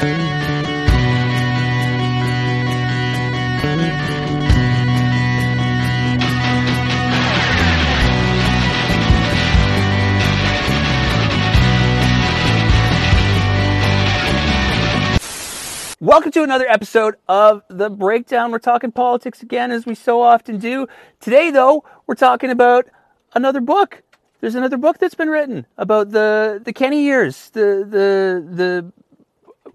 Welcome to another episode of The Breakdown. We're talking politics again, as we so often do. Today, though, we're talking about another book. There's another book that's been written about the, the Kenney years. The, the, the,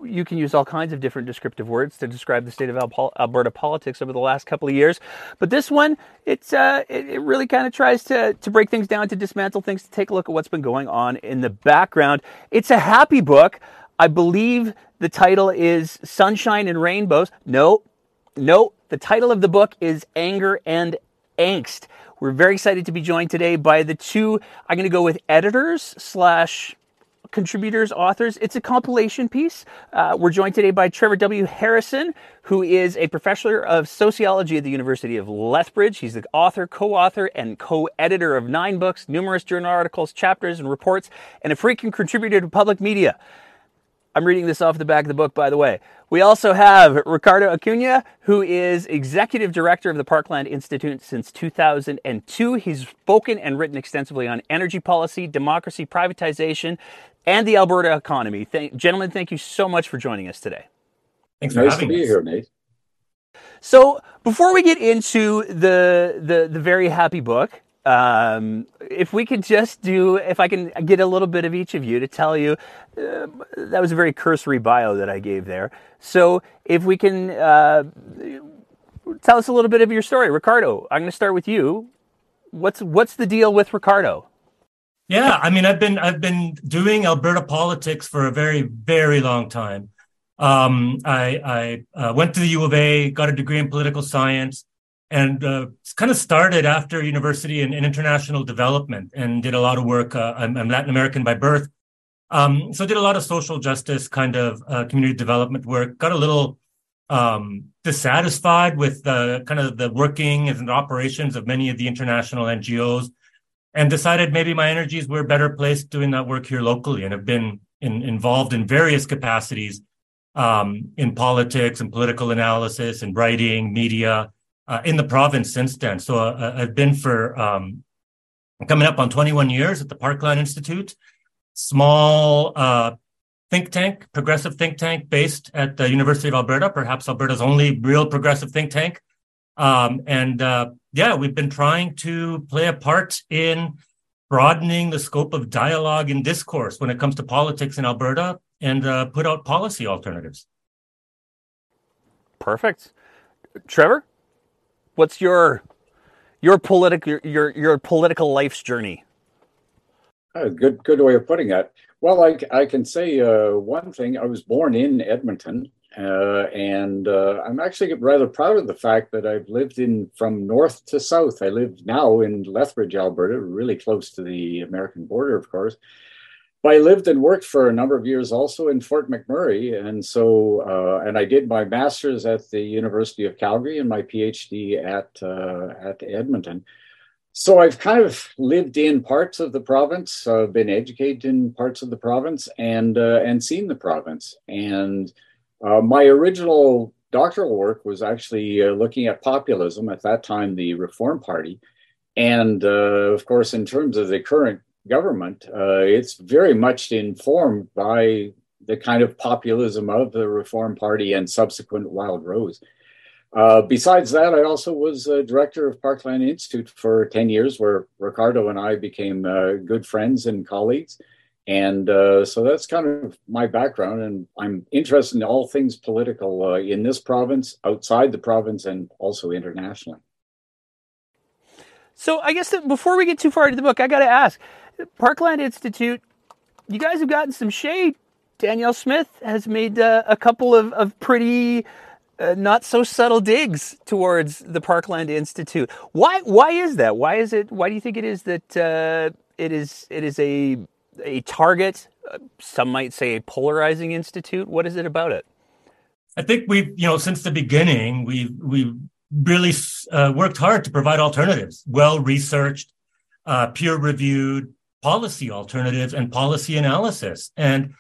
you can use all kinds of different descriptive words to describe the state of Alberta politics over the last couple of years. But this one, it's, uh, it, it really kind of tries to, to break things down, to dismantle things, to take a look at what's been going on in the background. It's a happy book. I believe the title is Sunshine and Rainbows. No, no, the title of the book is Anger and Angst. We're very excited to be joined today by the two, I'm going to go with editors slash contributors, authors. It's a compilation piece. Uh, we're joined today by Trevor W. Harrison, who is a professor of sociology at the University of Lethbridge. He's the author, co author, and co editor of nine books, numerous journal articles, chapters, and reports, and a frequent contributor to public media. I'm reading this off the back of the book, by the way. We also have Ricardo Acuña, who is executive director of the Parkland Institute since 2002. He's spoken and written extensively on energy policy, democracy, privatization, and the Alberta economy. Thank, gentlemen, thank you so much for joining us today. Thanks for nice having to be us. here, Nate. So, before we get into the the, the very happy book, um, if we could just do, if I can get a little bit of each of you to tell you, uh, that was a very cursory bio that I gave there. So if we can uh, tell us a little bit of your story, Ricardo. I'm going to start with you. What's what's the deal with Ricardo? Yeah, I mean, I've been I've been doing Alberta politics for a very very long time. Um, I, I uh, went to the U of A, got a degree in political science and uh, kind of started after university in, in, international development and did a lot of work. Uh, I'm, I'm, Latin American by birth, um, so did a lot of social justice kind of uh, community development work. Got a little um, dissatisfied with the kind of the working and operations of many of the international NGOs, and decided maybe my energies were better placed doing that work here locally, and have been in, involved in various capacities um, in politics and political analysis and writing, media uh, in the province since then. So uh, I've been for um, coming up on 21 years at the Parkland Institute, small uh, think tank, progressive think tank based at the University of Alberta, perhaps Alberta's only real progressive think tank. Um, and uh, yeah, we've been trying to play a part in broadening the scope of dialogue and discourse when it comes to politics in Alberta and uh, put out policy alternatives. Perfect. Trevor? What's your your political your your political life's journey? Uh, good good way of putting it. Well, I, I can say uh, one thing. I was born in Edmonton, uh, and uh, I'm actually rather proud of the fact that I've lived in from north to south. I live now in Lethbridge, Alberta, really close to the American border, of course. But I lived and worked for a number of years also in Fort McMurray. And so, uh, and I did my master's at the University of Calgary and my PhD at, uh, at Edmonton. So I've kind of lived in parts of the province, uh, been educated in parts of the province and, uh, and seen the province. And uh, my original doctoral work was actually uh, looking at populism, at that time, the Reform Party. And of course, in terms of the current government, uh, it's very much informed by the kind of populism of the Reform Party and subsequent Wildrose. Uh, besides that, I also was uh, director of Parkland Institute for 10 years, where Ricardo and I became uh, good friends and colleagues. And uh, so that's kind of my background. And I'm interested in all things political uh, in this province, outside the province, and also internationally. So I guess before we get too far into the book, I got to ask Parkland Institute, you guys have gotten some shade. Danielle Smith has made uh, a couple of, of pretty uh, not so subtle digs towards the Parkland Institute. Why why is that? Why is it why do you think it is that uh, it is it is a a target, uh, some might say a polarizing institute? What is it about it? I think we've, you know, since the beginning, we've we've really uh, worked hard to provide alternatives, well researched, uh, peer reviewed, policy alternatives and policy analysis. And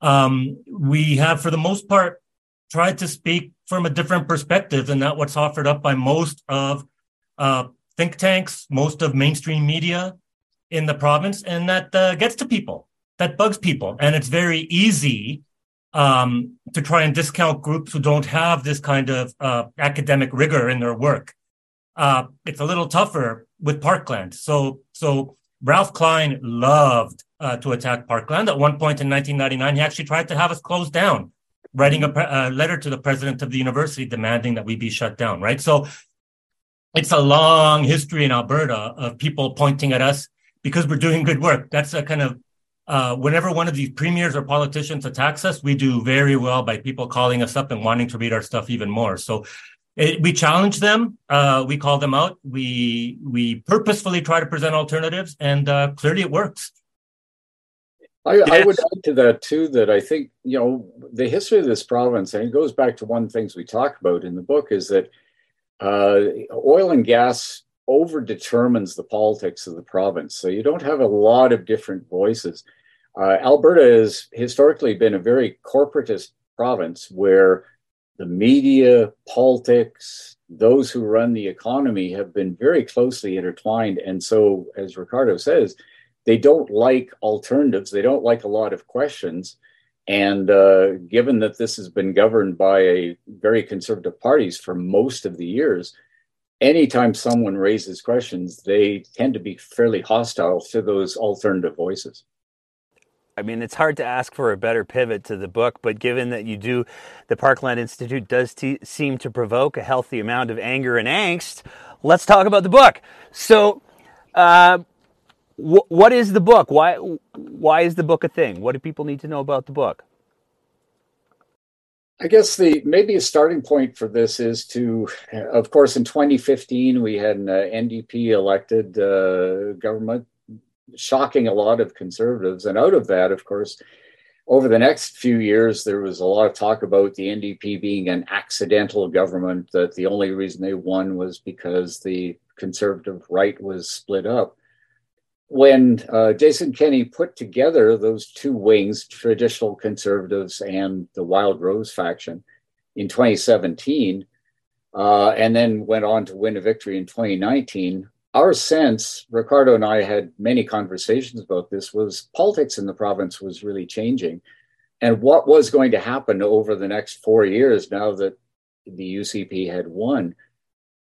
um, we have, for the most part, tried to speak from a different perspective than that what's offered up by most of uh, think tanks, most of mainstream media in the province, and that uh, gets to people, that bugs people, and it's very easy um, to try and discount groups who don't have this kind of uh, academic rigor in their work. Uh, it's a little tougher with Parkland. So, so Ralph Klein loved uh, to attack Parkland. At one point in 1999, he actually tried to have us closed down, writing a, pre- a letter to the president of the university demanding that we be shut down. Right. So, it's a long history in Alberta of people pointing at us because we're doing good work. That's a kind of uh, whenever one of these premiers or politicians attacks us, we do very well by people calling us up and wanting to read our stuff even more. So it, we challenge them, uh, we call them out, we we purposefully try to present alternatives, and uh, clearly it works. I, yes. I, would add to that too that I think you know the history of this province, and it goes back to one of the things we talk about in the book, is that uh, oil and gas over determines the politics of the province. So you don't have a lot of different voices. Uh, Alberta has historically been a very corporatist province where the media, politics, those who run the economy have been very closely intertwined. And so, as Ricardo says, they don't like alternatives, they don't like a lot of questions. And uh, given that this has been governed by a very conservative parties for most of the years, anytime someone raises questions, they tend to be fairly hostile to those alternative voices. I mean, it's hard to ask for a better pivot to the book, but given that you do, the Parkland Institute does seem to provoke a healthy amount of anger and angst. Let's talk about the book. So, uh, wh- what is the book? Why, why is the book a thing? What do people need to know about the book? I guess the maybe a starting point for this is to, of course, in 2015 we had an uh, NDP elected uh, government, shocking a lot of conservatives, and out of that, of course, over the next few years there was a lot of talk about the NDP being an accidental government. That the only reason they won was because the conservative right was split up when uh, Jason Kenney put together those two wings, traditional conservatives and the Wildrose faction, in 2017, uh, and then went on to win a victory in 2019, our sense, Ricardo and I had many conversations about this, was politics in the province was really changing. And what was going to happen over the next four years now that the UCP had won?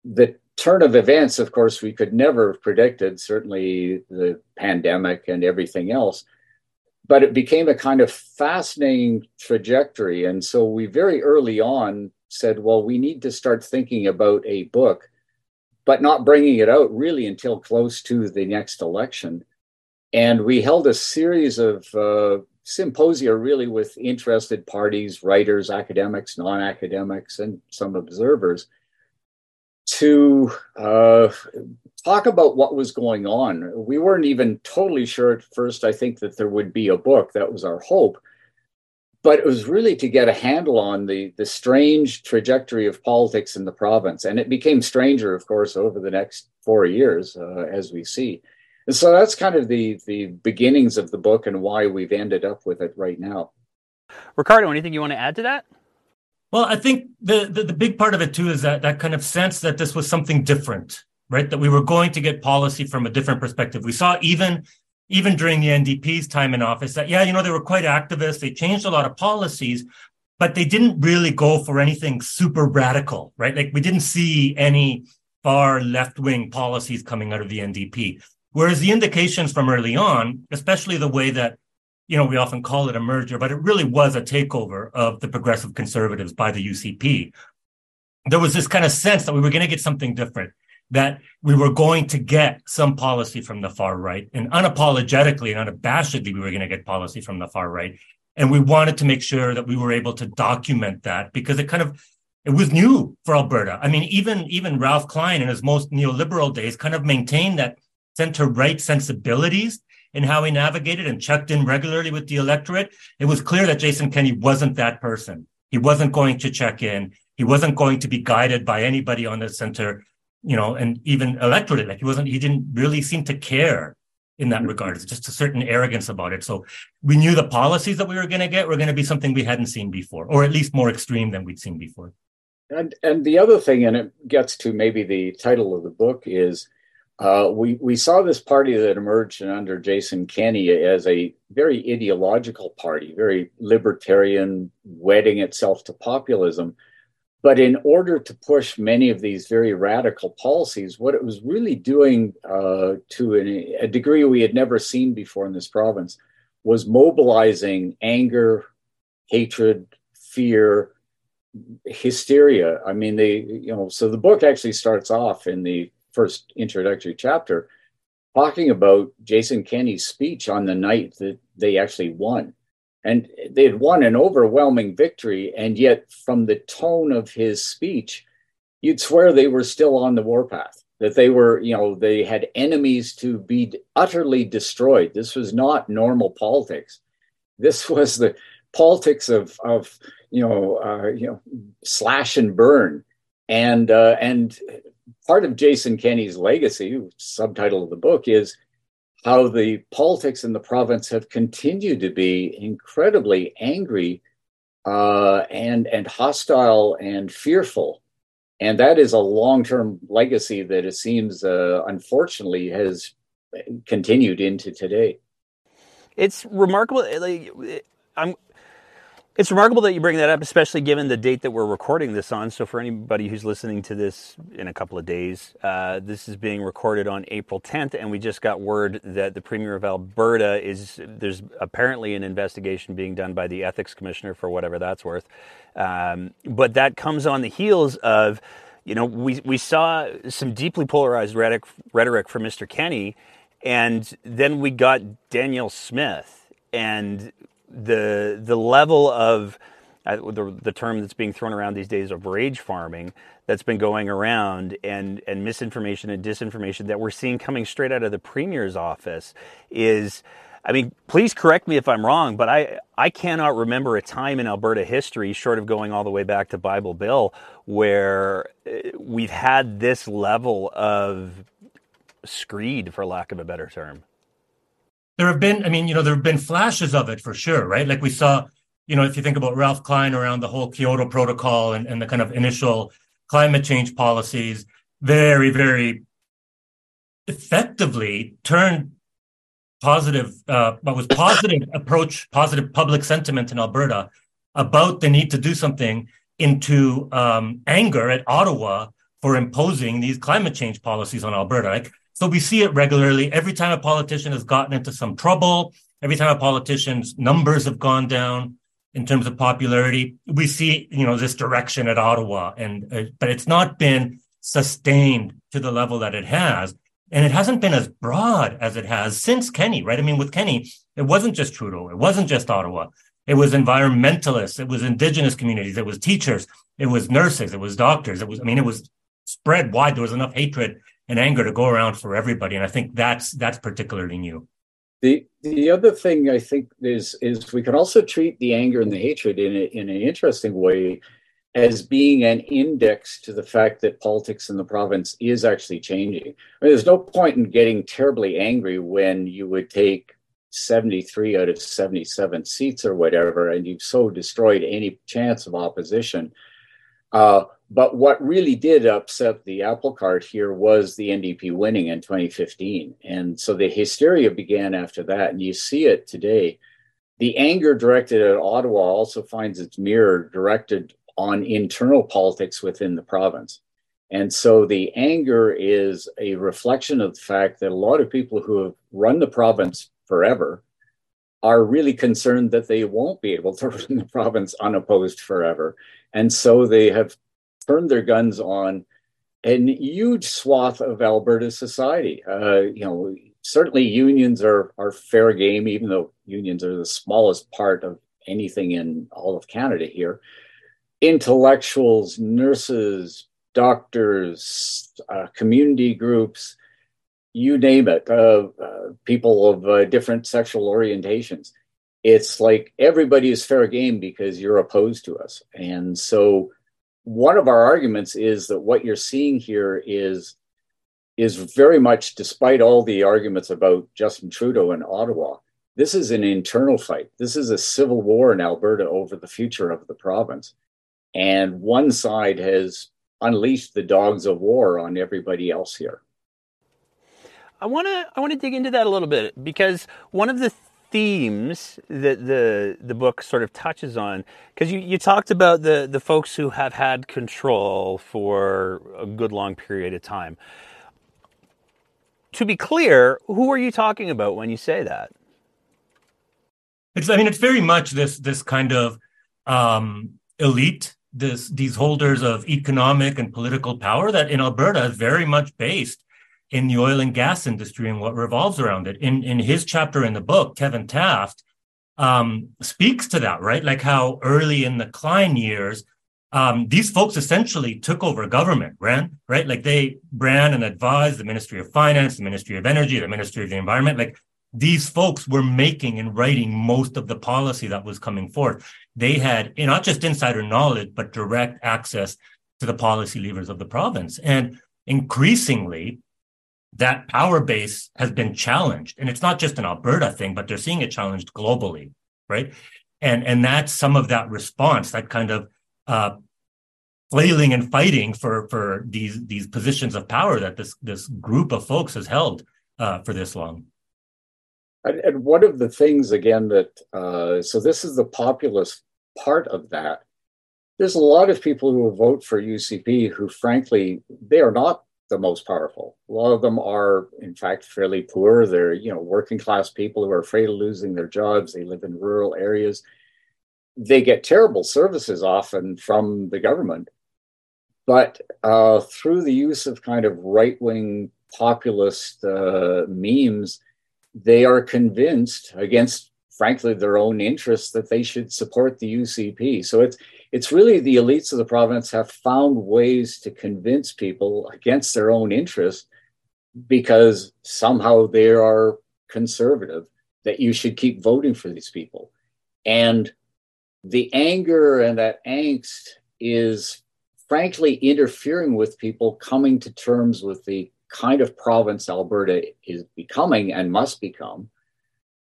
The turn of events, of course, we could never have predicted, certainly the pandemic and everything else. But it became a kind of fascinating trajectory. And so we very early on said, well, we need to start thinking about a book, but not bringing it out really until close to the next election. And we held a series of uh, symposia really with interested parties, writers, academics, non academics, and some observers to uh, talk about what was going on. We weren't even totally sure at first, I think, that there would be a book. That was our hope. But it was really to get a handle on the, the strange trajectory of politics in the province. And it became stranger, of course, over the next four years, uh, as we see. And so that's kind of the, the beginnings of the book and why we've ended up with it right now. Ricardo, anything you want to add to that? Well, I think the, the, the big part of it too is that that kind of sense that this was something different, right? That we were going to get policy from a different perspective. We saw even even during the NDP's time in office that yeah, you know, they were quite activist. They changed a lot of policies, but they didn't really go for anything super radical, right? Like we didn't see any far left wing policies coming out of the NDP. Whereas the indications from early on, especially the way that you know, we often call it a merger, but it really was a takeover of the progressive conservatives by the UCP. There was this kind of sense that we were going to get something different, that we were going to get some policy from the far right, and unapologetically and unabashedly, we were going to get policy from the far right. And we wanted to make sure that we were able to document that because it kind of it was new for Alberta. I mean, even even Ralph Klein in his most neoliberal days kind of maintained that center right sensibilities in how he navigated and checked in regularly with the electorate, it was clear that Jason Kenney wasn't that person. He wasn't going to check in. He wasn't going to be guided by anybody on the center, you know, and even electorate. Like he wasn't, he didn't really seem to care in that mm-hmm. regard. It's just a certain arrogance about it. So we knew the policies that we were going to get were going to be something we hadn't seen before, or at least more extreme than we'd seen before. And and the other thing, and it gets to maybe the title of the book is. Uh, we we saw this party that emerged under Jason Kenney as a very ideological party, very libertarian, wedding itself to populism. But in order to push many of these very radical policies, what it was really doing uh, to a, a degree we had never seen before in this province was mobilizing anger, hatred, fear, hysteria. I mean, they, you know, so the book actually starts off in the first introductory chapter talking about Jason Kenney's speech on the night that they actually won. And they had won an overwhelming victory and yet from the tone of his speech you'd swear they were still on the warpath that they were you know they had enemies to be utterly destroyed. This was not normal politics. This was the politics of of you know uh, you know slash and burn. And uh, and part of Jason Kenney's legacy subtitle of the book is how the politics in the province have continued to be incredibly angry uh, and and hostile and fearful, and that is a long term legacy that it seems uh, unfortunately has continued into today. It's remarkable. Like, I'm it's remarkable that you bring that up, especially given the date that we're recording this on. So, for anybody who's listening to this in a couple of days, uh, this is being recorded on April 10th, and we just got word that the Premier of Alberta is there's apparently an investigation being done by the Ethics Commissioner for whatever that's worth. Um, but that comes on the heels of, you know, we, we saw some deeply polarized rhetoric, rhetoric from Mr. Kenney, and then we got Danielle Smith. And the the level of uh, the the term that's being thrown around these days of rage farming that's been going around and and misinformation and disinformation that we're seeing coming straight out of the premier's office is I mean, please correct me if I'm wrong, but I, I cannot remember a time in Alberta history, short of going all the way back to Bible Bill, where uh, we've had this level of screed, for lack of a better term there have been, I mean, you know, there have been flashes of it for sure, right? Like we saw, you know, if you think about Ralph Klein around the whole Kyoto Protocol and, and the kind of initial climate change policies, very, very effectively turned positive, uh, what was positive approach, positive public sentiment in Alberta about the need to do something into um, anger at Ottawa for imposing these climate change policies on Alberta. Like so we see it regularly. Every time a politician has gotten into some trouble, every time a politician's numbers have gone down in terms of popularity, we see, you know, this direction at Ottawa. And, uh, but it's not been sustained to the level that it has. And it hasn't been as broad as it has since Kenney, right? I mean, with Kenney, it wasn't just Trudeau. It wasn't just Ottawa. It was environmentalists. It was indigenous communities. It was teachers. It was nurses. It was doctors. It was, I mean, it was spread wide. There was enough hatred and anger to go around for everybody. And I think that's that's particularly new. The the other thing I think is is we can also treat the anger and the hatred in a, in an interesting way as being an index to the fact that politics in the province is actually changing. I mean, there's no point in getting terribly angry when you would take 73 out of 77 seats or whatever, and you've so destroyed any chance of opposition. Uh, but what really did upset the apple cart here was the NDP winning in 2015. And so the hysteria began after that. And you see it today. The anger directed at Ottawa also finds its mirror directed on internal politics within the province. And so the anger is a reflection of the fact that a lot of people who have run the province forever are really concerned that they won't be able to run the province unopposed forever. And so they have turned their guns on a huge swath of Alberta society. Uh, you know, certainly unions are are fair game, even though unions are the smallest part of anything in all of Canada here. Intellectuals, nurses, doctors, uh, community groups, you name it, uh, uh people of uh, different sexual orientations. It's like everybody is fair game because you're opposed to us. And so one of our arguments is that what you're seeing here is is very much, despite all the arguments about Justin Trudeau in Ottawa, this is an internal fight. This is a civil war in Alberta over the future of the province. And one side has unleashed the dogs of war on everybody else here. I want to I want to dig into that a little bit because one of the themes that the the book sort of touches on because you, you talked about the the folks who have had control for a good long period of time. To be clear, who are you talking about when you say that? It's I mean it's very much this this kind of um, elite this these holders of economic and political power that in Alberta is very much based in the oil and gas industry and what revolves around it. In in his chapter in the book, Kevin Taft um, speaks to that, right? Like how early in the Klein years, um, these folks essentially took over government, ran right? Like they ran and advised the Ministry of Finance, the Ministry of Energy, the Ministry of the Environment. Like these folks were making and writing most of the policy that was coming forth. They had not just insider knowledge, but direct access to the policy levers of the province. And increasingly, that power base has been challenged. And it's not just an Alberta thing, but they're seeing it challenged globally, right? And and that's some of that response, that kind of uh, flailing and fighting for for these these positions of power that this this group of folks has held uh, for this long. And, and, one of the things again that uh, so this is the populist part of that. There's a lot of people who will vote for UCP who, frankly, they are not the most powerful. A lot of them are, in fact, fairly poor. They're, you know, working class people who are afraid of losing their jobs. They live in rural areas. They get terrible services often from the government. But uh, through the use of kind of right wing populist uh, memes, they are convinced against, frankly, their own interests that they should support the UCP. So it's it's really the elites of the province have found ways to convince people against their own interest because somehow they are conservative that you should keep voting for these people. And the anger and that angst is frankly interfering with people coming to terms with the kind of province Alberta is becoming and must become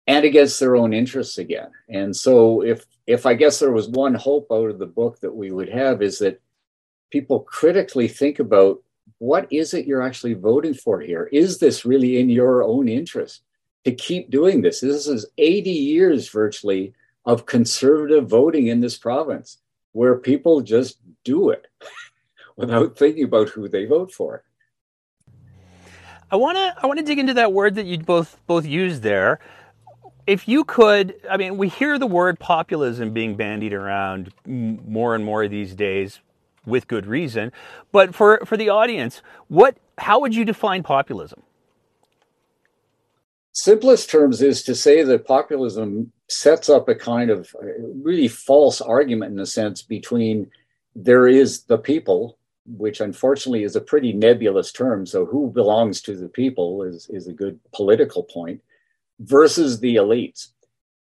and against their own interests again. And so if if I guess there was one hope out of the book that we would have is that people critically think about what is it you're actually voting for here? Is this really in your own interest to keep doing this? This is 80 years virtually of conservative voting in this province where people just do it without thinking about who they vote for. I want to I want to dig into that word that you both both used there if you could, I mean, we hear the word populism being bandied around more and more these days with good reason. But for, for the audience, what, how would you define populism? Simplest terms is to say that populism sets up a kind of uh, really false argument in a sense between there is the people, which unfortunately is a pretty nebulous term. So who belongs to the people is, is a good political point versus the elites.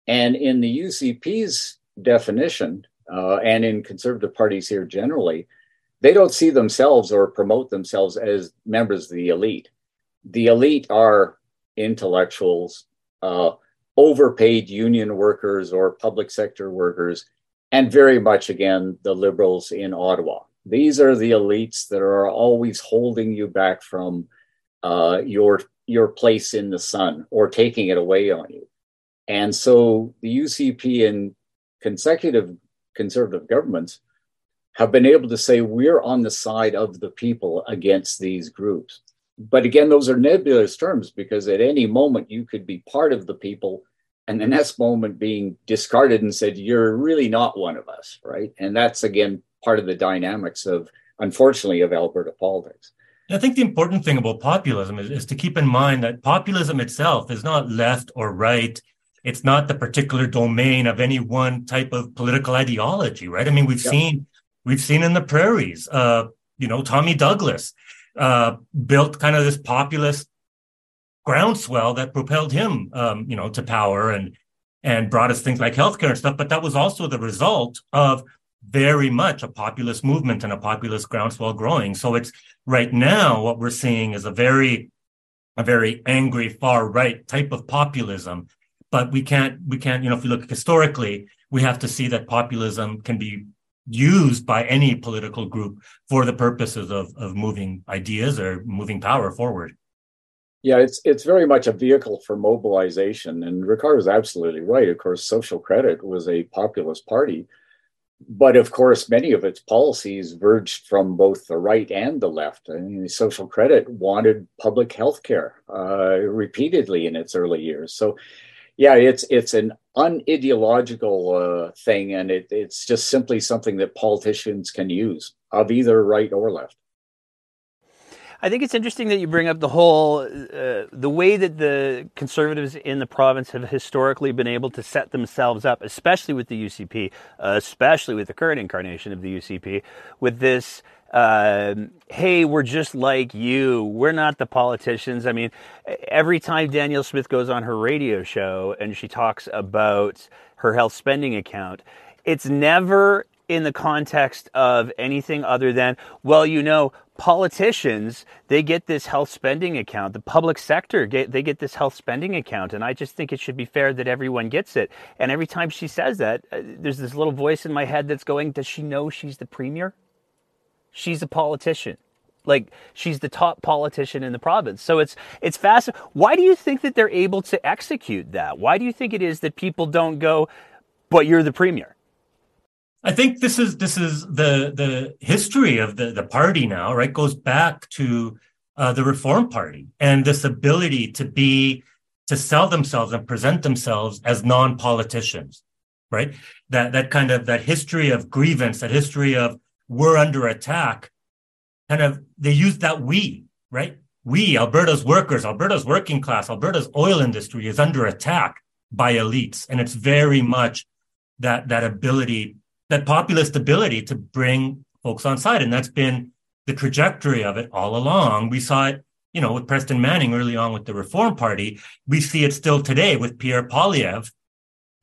And in the UCP's definition, uh, and in conservative parties here generally, they don't see themselves or promote themselves as members of the elite. The elite are intellectuals, uh, overpaid union workers or public sector workers, and very much, again, the liberals in Ottawa. These are the elites that are always holding you back from uh, your your place in the sun or taking it away on you. And so the UCP and consecutive conservative governments have been able to say we're on the side of the people against these groups. But again, those are nebulous terms because at any moment you could be part of the people and the next moment being discarded and said, you're really not one of us, right? And that's again part of the dynamics of, unfortunately, of Alberta politics. I think the important thing about populism is, is to keep in mind that populism itself is not left or right. It's not the particular domain of any one type of political ideology, right? I mean, we've seen we've seen in the prairies, uh, you know, Tommy Douglas uh, built kind of this populist groundswell that propelled him, um, you know, to power and and brought us things like healthcare and stuff. But that was also the result of very much a populist movement and a populist groundswell growing. So it's right now what we're seeing is a very, a very angry far right type of populism. But we can't, we can't, you know, if we look historically, we have to see that populism can be used by any political group for the purposes of, of moving ideas or moving power forward. Yeah, it's it's very much a vehicle for mobilization, and Ricardo's absolutely right. Of course, Social Credit was a populist party, but of course, many of its policies verged from both the right and the left. I mean, Social Credit wanted public health care uh, repeatedly in its early years. So, yeah, it's it's an unideological uh, thing, and it, it's just simply something that politicians can use of either right or left. I think it's interesting that you bring up the whole uh, the way that the conservatives in the province have historically been able to set themselves up, especially with the UCP, uh, especially with the current incarnation of the UCP, with this. Uh, hey, we're just like you. We're not the politicians. I mean, every time Danielle Smith goes on her radio show and she talks about her health spending account, it's never in the context of anything other than, well, you know, politicians they get this health spending account. The public sector get, they get this health spending account and i just think it should be fair that everyone gets it. And every time she says that uh, there's this little voice in my head that's going does she know she's the premier? She's a politician. Like she's the top politician in the province. So it's it's fast. Why do you think that they're able to execute that? Why do you think it is that people don't go but you're the premier I think this is this is the the history of the the party now, right? Goes back to uh, the Reform Party and this ability to be to sell themselves and present themselves as non politicians, right? That that kind of that history of grievance, that history of we're under attack, kind of they use that we, right? We, Alberta's workers, Alberta's working class, Alberta's oil industry is under attack by elites, and it's very much that that ability that populist ability to bring folks on side. And that's been the trajectory of it all along. We saw it, you know, with Preston Manning early on with the Reform Party. We see it still today with Pierre Poilievre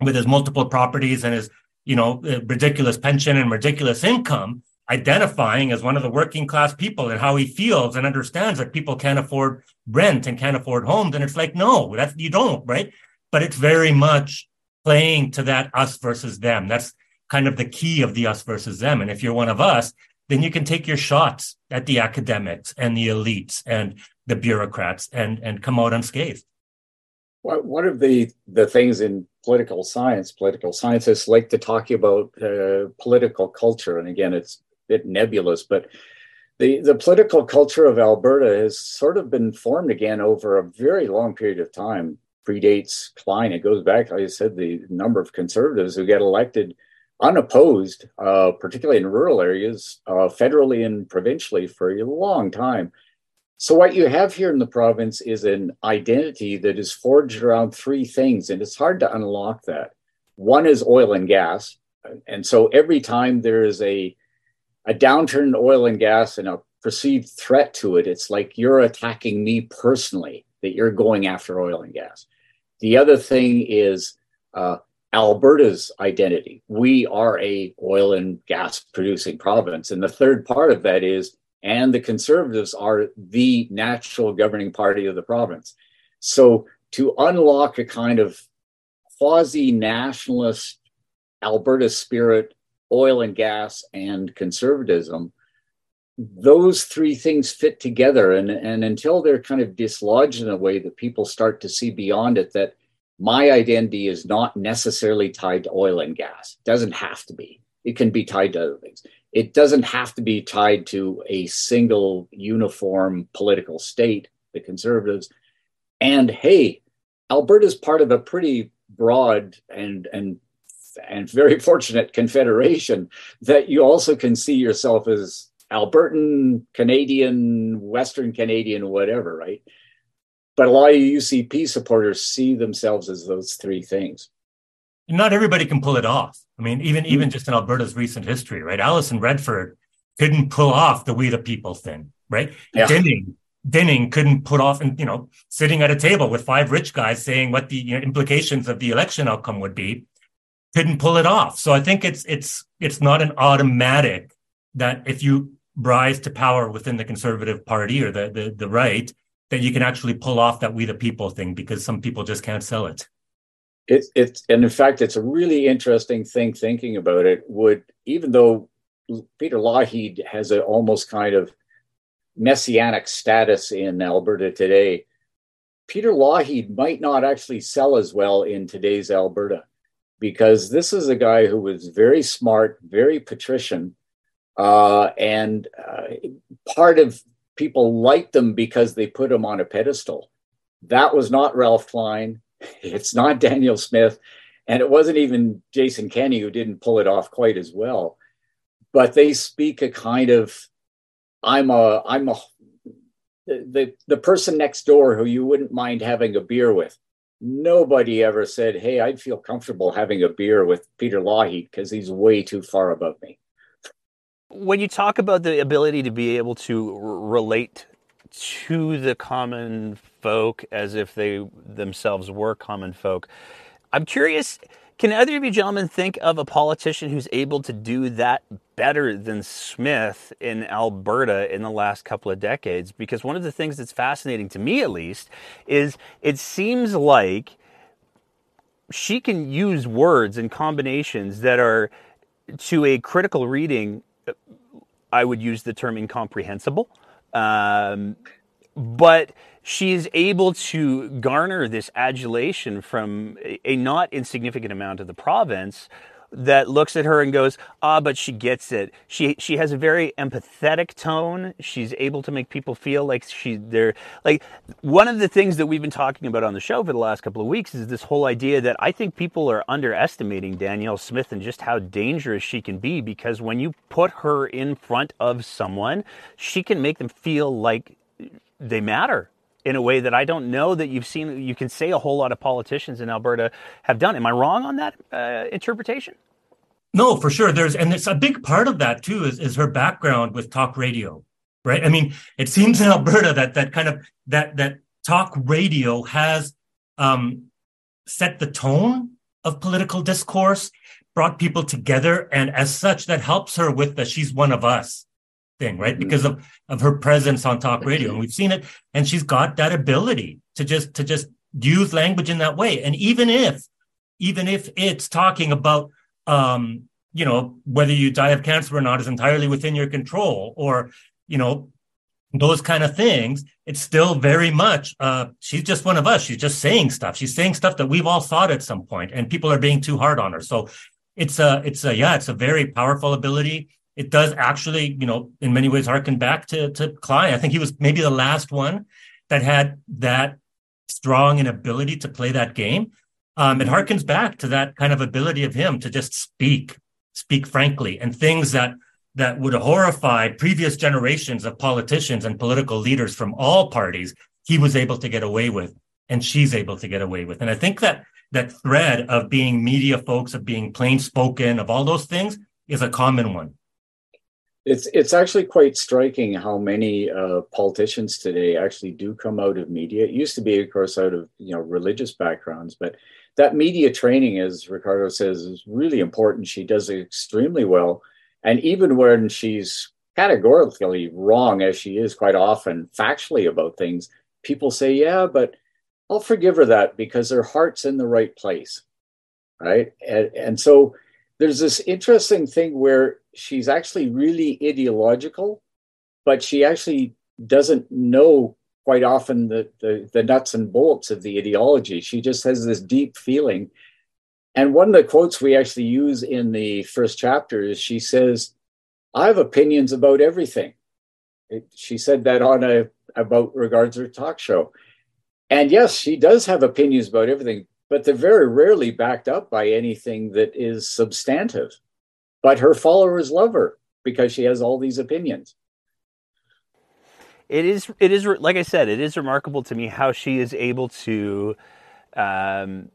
with his multiple properties and his, you know, uh, ridiculous pension and ridiculous income, identifying as one of the working class people and how he feels and understands that people can't afford rent and can't afford homes. And it's like, no, that's you don't, right? But it's very much playing to that us versus them. That's kind of the key of the us versus them. And if you're one of us, then you can take your shots at the academics and the elites and the bureaucrats and, and come out unscathed. One of the, the things in political science, political scientists like to talk about uh, political culture. And again, it's a bit nebulous, but the, the political culture of Alberta has sort of been formed again over a very long period of time, predates Klein. It goes back, like I said, the number of conservatives who get elected unopposed, uh, particularly in rural areas, uh, federally and provincially for a long time. So, what you have here in the province is an identity that is forged around three things, and it's hard to unlock that. One is oil and gas. And so, every time there is a, a downturn in oil and gas and a perceived threat to it, it's like you're attacking me personally, that you're going after oil and gas. The other thing is uh, Alberta's identity. We are a oil and gas producing province. And the third part of that is, and the Conservatives are the natural governing party of the province. So to unlock a kind of quasi nationalist Alberta spirit, oil and gas, and conservatism, those three things fit together. And, and until they're kind of dislodged in a way that people start to see beyond it, that my identity is not necessarily tied to oil and gas. It doesn't have to be. It can be tied to other things. It doesn't have to be tied to a single uniform political state, the conservatives. And hey, Alberta's part of a pretty broad and and and very fortunate confederation that you also can see yourself as Albertan, Canadian, Western Canadian, whatever, right? But a lot of UCP supporters see themselves as those three things. Not everybody can pull it off. I mean, even mm-hmm. even just in Alberta's recent history, right? Alison Redford couldn't pull off the "We the People" thing, right? Yeah. Dinning, Dinning couldn't put off, and you know, sitting at a table with five rich guys saying what the you know, implications of the election outcome would be. couldn't pull it off. So I think it's it's it's not an automatic that if you rise to power within the conservative party or the the, the right that you can actually pull off that we the people thing because some people just can't sell it. It's it's and in fact it's a really interesting thing thinking about it. Would even though Peter Lougheed has an almost kind of messianic status in Alberta today, Peter Lougheed might not actually sell as well in today's Alberta because this is a guy who was very smart, very patrician, uh, and uh, part of people liked them because they put him on a pedestal. That was not Ralph Klein. It's not Danielle Smith. And it wasn't even Jason Kenney who didn't pull it off quite as well. But they speak a kind of I'm a I'm a the the person next door who you wouldn't mind having a beer with. Nobody ever said, "Hey, I'd feel comfortable having a beer with Peter Lougheed because he's way too far above me." When you talk about the ability to be able to relate to the common folk as if they themselves were common folk, I'm curious can either of you gentlemen think of a politician who's able to do that better than Smith in Alberta in the last couple of decades? Because one of the things that's fascinating to me, at least, is it seems like she can use words and combinations that are, to a critical reading, I would use the term incomprehensible. Um, but she's able to garner this adulation from a not insignificant amount of the province that looks at her and goes, "Ah, but she gets it." She she has a very empathetic tone. She's able to make people feel like she they're like one of the things that we've been talking about on the show for the last couple of weeks is this whole idea that I think people are underestimating Danielle Smith and just how dangerous she can be because when you put her in front of someone, she can make them feel like they matter in a way that I don't know that you've seen. You can say a whole lot of politicians in Alberta have done. Am I wrong on that uh, interpretation? No, for sure. There's and it's a big part of that too is is her background with talk radio, right? I mean, it seems in Alberta that that kind of that that talk radio has um, set the tone of political discourse, brought people together, and as such, that helps her with the "she's one of us" thing, right? Mm-hmm. Because of of her presence on talk radio, and we've seen it, and she's got that ability to just to just use language in that way. And even if even if it's talking about um, you know whether you die of cancer or not is entirely within your control, or you know those kind of things, it's still very much uh, she's just one of us. She's just saying stuff. She's saying stuff that we've all thought at some point, and people are being too hard on her. So it's a it's a yeah, it's a very powerful ability it does actually, you know, in many ways harken back to, to Klein. I think he was maybe the last one that had that strong an ability to play that game. Um, it harkens back to that kind of ability of him to just speak, speak frankly, and things that that would horrify previous generations of politicians and political leaders from all parties. He was able to get away with, and she's able to get away with. And I think that that thread of being media folks, of being plain spoken, of all those things, is a common one. It's it's actually quite striking how many uh, politicians today actually do come out of media. It used to be, of course, out of you know religious backgrounds, but that media training, as Ricardo says, is really important. She does it extremely well, and even when she's categorically wrong, as she is quite often factually about things, people say, "Yeah, but I'll forgive her that because her heart's in the right place," right? and, and so there's this interesting thing where she's actually really ideological, but she actually doesn't know quite often the, the, the nuts and bolts of the ideology. She just has this deep feeling. And one of the quotes we actually use in the first chapter is she says, I have opinions about everything. It, she said that on a about regards her talk show. And yes, she does have opinions about everything, but they're very rarely backed up by anything that is substantive. But her followers love her because she has all these opinions. It is, it is, like I said, it is remarkable to me how she is able to um,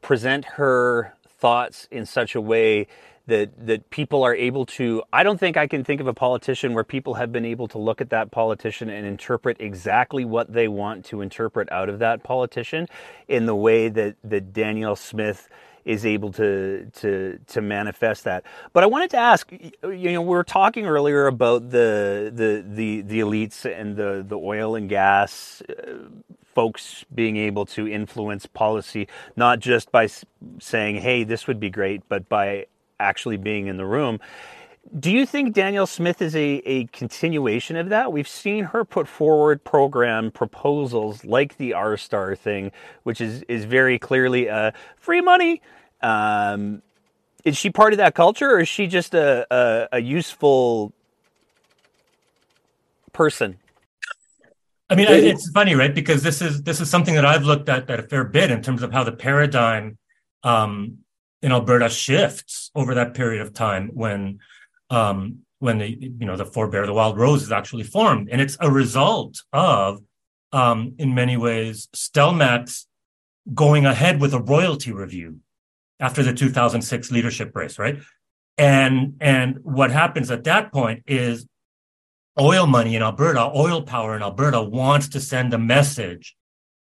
present her thoughts in such a way that that people are able to I don't think I can think of a politician where people have been able to look at that politician and interpret exactly what they want to interpret out of that politician in the way that that Danielle Smith is able to to to manifest that. But I wanted to ask, you know, we were talking earlier about the the the the elites and the the oil and gas uh, folks being able to influence policy, not just by saying, "Hey, this would be great," but by actually being in the room. Do you think Danielle Smith is a, a continuation of that? We've seen her put forward program proposals like the R Star thing, which is, is very clearly uh, free money. Um, is she part of that culture, or is she just a, a, a useful person? I mean, it's funny, right? Because this is this is something that I've looked at, at a fair bit in terms of how the paradigm um, in Alberta shifts over that period of time when um, when the you know the forebear the Wildrose is actually formed, and it's a result of um, in many ways Stelmach going ahead with a royalty review after the 2006 leadership race, right? And and what happens at that point is oil money in Alberta, oil power in Alberta wants to send a message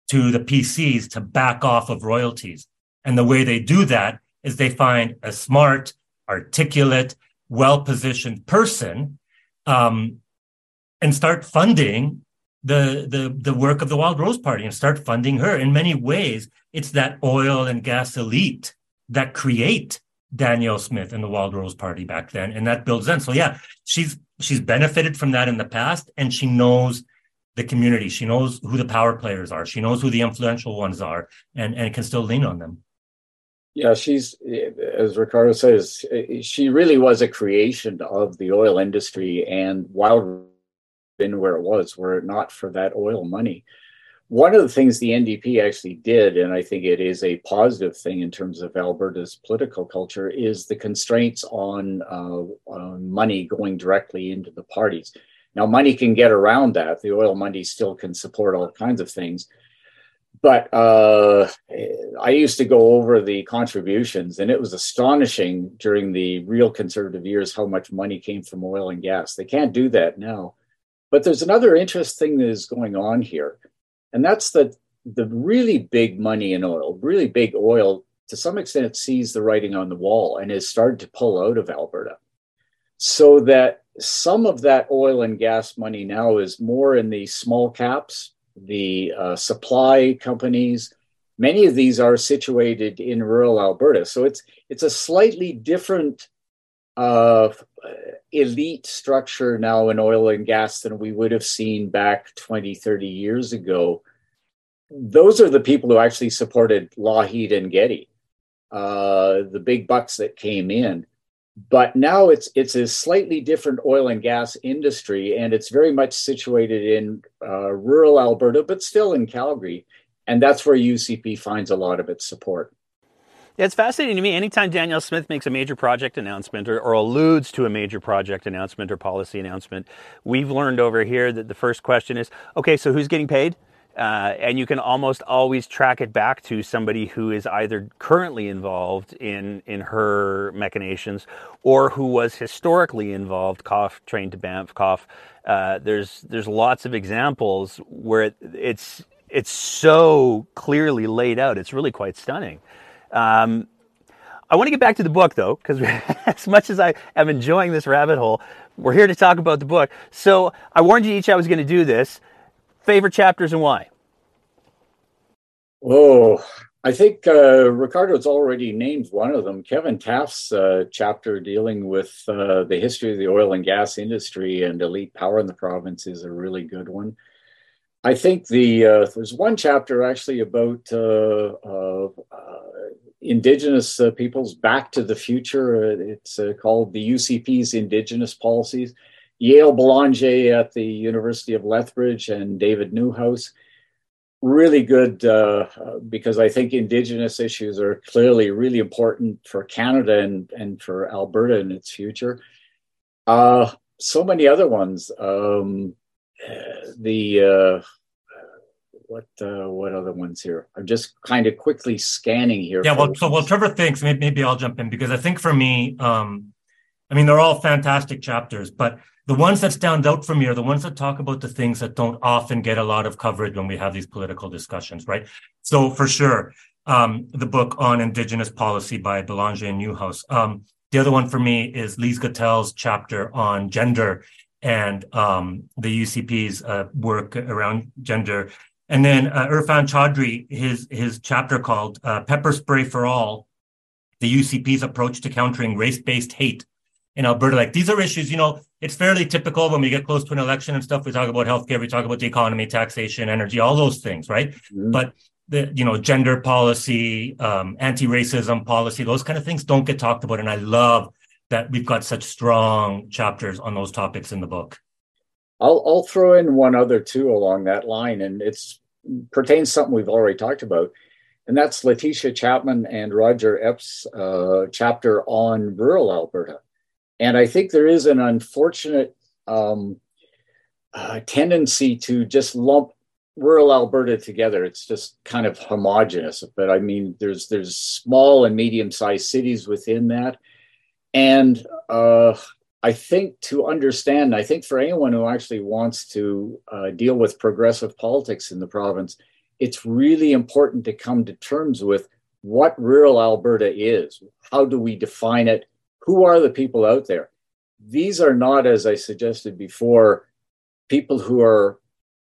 to the PCs to back off of royalties. And the way they do that is they find a smart, articulate, well positioned person um, and start funding the, the, the work of the Wildrose Party and start funding her. In many ways, it's that oil and gas elite that create Danielle Smith and the Wildrose Party back then, and that builds in. So yeah, she's she's benefited from that in the past, and she knows the community. She knows who the power players are. She knows who the influential ones are, and and can still lean on them. Yeah, she's as Ricardo says, she really was a creation of the oil industry, and Wild been where it was were it not for that oil money. One of the things the NDP actually did, and I think it is a positive thing in terms of Alberta's political culture, is the constraints on, uh, on money going directly into the parties. Now, money can get around that. The oil money still can support all kinds of things but uh, I used to go over the contributions, and it was astonishing during the real conservative years how much money came from oil and gas. They can't do that now. But there's another interesting thing that is going on here, and that's that the really big money in oil, really big oil, to some extent sees the writing on the wall and has started to pull out of Alberta. So that some of that oil and gas money now is more in the small caps, the uh, supply companies. Many of these are situated in rural Alberta, so it's it's a slightly different uh, elite structure now in oil and gas than we would have seen back 20, 30 years ago. Those are the people who actually supported Lougheed and Getty, uh, the big bucks that came in but now it's it's a slightly different oil and gas industry and it's very much situated in uh, rural alberta but still in calgary and that's where ucp finds a lot of its support yeah, it's fascinating to me. Anytime Danielle Smith makes a major project announcement or, or, alludes to a major project announcement or policy announcement, we've learned over here that the first question is okay, so who's getting paid? Uh, and you can almost always track it back to somebody who is either currently involved in in her machinations or who was historically involved. Cough, trained to Banff, cough. Uh, there's there's lots of examples where it, it's it's so clearly laid out. It's really quite stunning. Um, I want to get back to the book though, because as much as I am enjoying this rabbit hole, we're here to talk about the book. So I warned you each I was going to do this favorite chapters and why? Oh, I think uh, Ricardo's already named one of them. Kevin Taft's uh, chapter dealing with uh, the history of the oil and gas industry and elite power in the province is a really good one. I think the uh, there's one chapter actually about uh, uh, Indigenous peoples back to the future. It's called the UCP's Indigenous Policies. Yale Belanger at the University of Lethbridge and David Newhouse. Really good uh, because I think Indigenous issues are clearly really important for Canada and, and for Alberta in its future. Uh, so many other ones. Um, the uh, what uh, what other ones here? I'm just kind of quickly scanning here. Yeah, well, so well, Trevor thinks maybe, maybe I'll jump in because I think for me, um, I mean, they're all fantastic chapters, but the ones that stand out for me are the ones that talk about the things that don't often get a lot of coverage when we have these political discussions, right? So for sure, um, the book on Indigenous policy by Belanger and Newhouse. Um, the other one for me is Lise Gotell's chapter on gender and um, the UCP's uh, work around gender. And then uh, Irfan Chaudhry, his his chapter called uh, "Pepper Spray for All: The UCP's Approach to Countering Race-Based Hate in Alberta." Like these are issues, you know, it's fairly typical when we get close to an election and stuff. We talk about healthcare, we talk about the economy, taxation, energy, all those things, right? Mm-hmm. But the you know gender policy, um, anti-racism policy, those kind of things don't get talked about, and I love that we've got such strong chapters on those topics in the book. I'll I'll throw in one other too along that line, and it's pertains something we've already talked about, and that's Letitia Chapman and Roger Epp's uh, chapter on rural Alberta, and I think there is an unfortunate um, uh, tendency to just lump rural Alberta together. It's just kind of homogenous, but I mean, there's there's small and medium sized cities within that, and uh, I think to understand, I think for anyone who actually wants to uh, deal with progressive politics in the province, it's really important to come to terms with what rural Alberta is. How do we define it? Who are the people out there? These are not, as I suggested before, people who are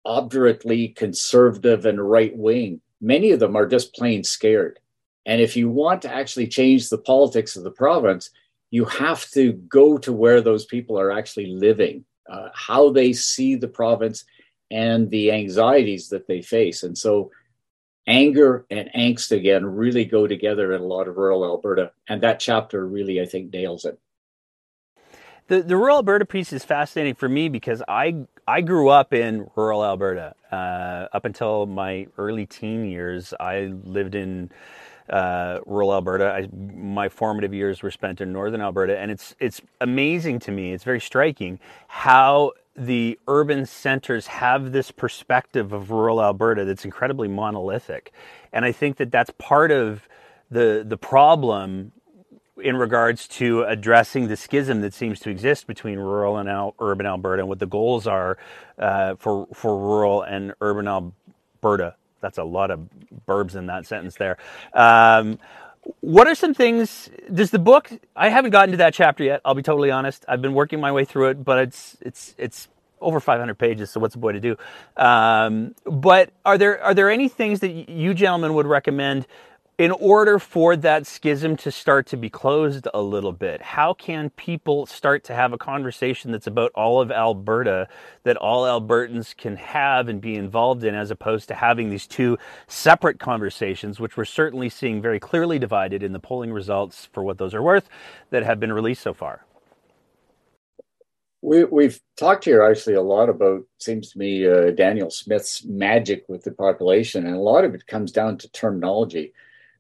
obdurately conservative and right wing. Many of them are just plain scared. And if you want to actually change the politics of the province, you have to go to where those people are actually living, uh, how they see the province, and the anxieties that they face. And so, anger and angst again really go together in a lot of rural Alberta. And that chapter really, I think, nails it. The, the rural Alberta piece is fascinating for me because I I grew up in rural Alberta. Uh, up until my early teen years, I lived in uh, rural Alberta. I, my formative years were spent in northern Alberta, and it's it's amazing to me. It's very striking how the urban centers have this perspective of rural Alberta that's incredibly monolithic, and I think that that's part of the the problem in regards to addressing the schism that seems to exist between rural and al- urban Alberta and what the goals are uh, for for rural and urban Alberta that's a lot of burbs in that sentence there. Um, what are some things? Does the book? I haven't gotten to that chapter yet. I'll be totally honest. I've been working my way through it, but it's it's it's over 500 pages. So what's the boy to do? Um, but are there are there any things that you gentlemen would recommend in order for that schism to start to be closed a little bit, how can people start to have a conversation that's about all of Alberta that all Albertans can have and be involved in, as opposed to having these two separate conversations, which we're certainly seeing very clearly divided in the polling results for what those are worth that have been released so far? We, we've talked here actually a lot about, seems to me, uh, Danielle Smith's magic with the population, and a lot of it comes down to terminology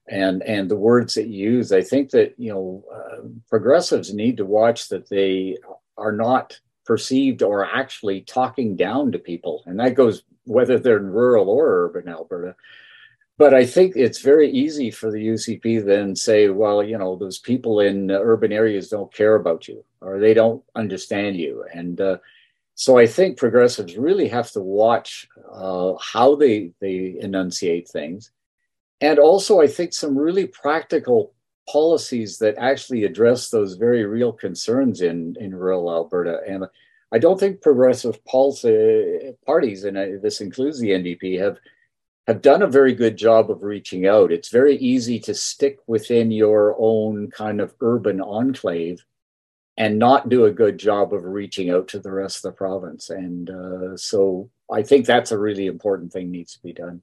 and and the words that you use. I think that you know uh, progressives need to watch that they are not perceived or actually talking down to people, and that goes whether they're in rural or urban Alberta. But I think it's very easy for the UCP then say, well, you know, those people in urban areas don't care about you or they don't understand you, and uh, so I think progressives really have to watch uh, how they they enunciate things and also I think some really practical policies that actually address those very real concerns in in rural Alberta. And I don't think progressive policy parties, and this includes the NDP, have have done a very good job of reaching out. It's very easy to stick within your own kind of urban enclave and not do a good job of reaching out to the rest of the province. And uh, so I think that's a really important thing needs to be done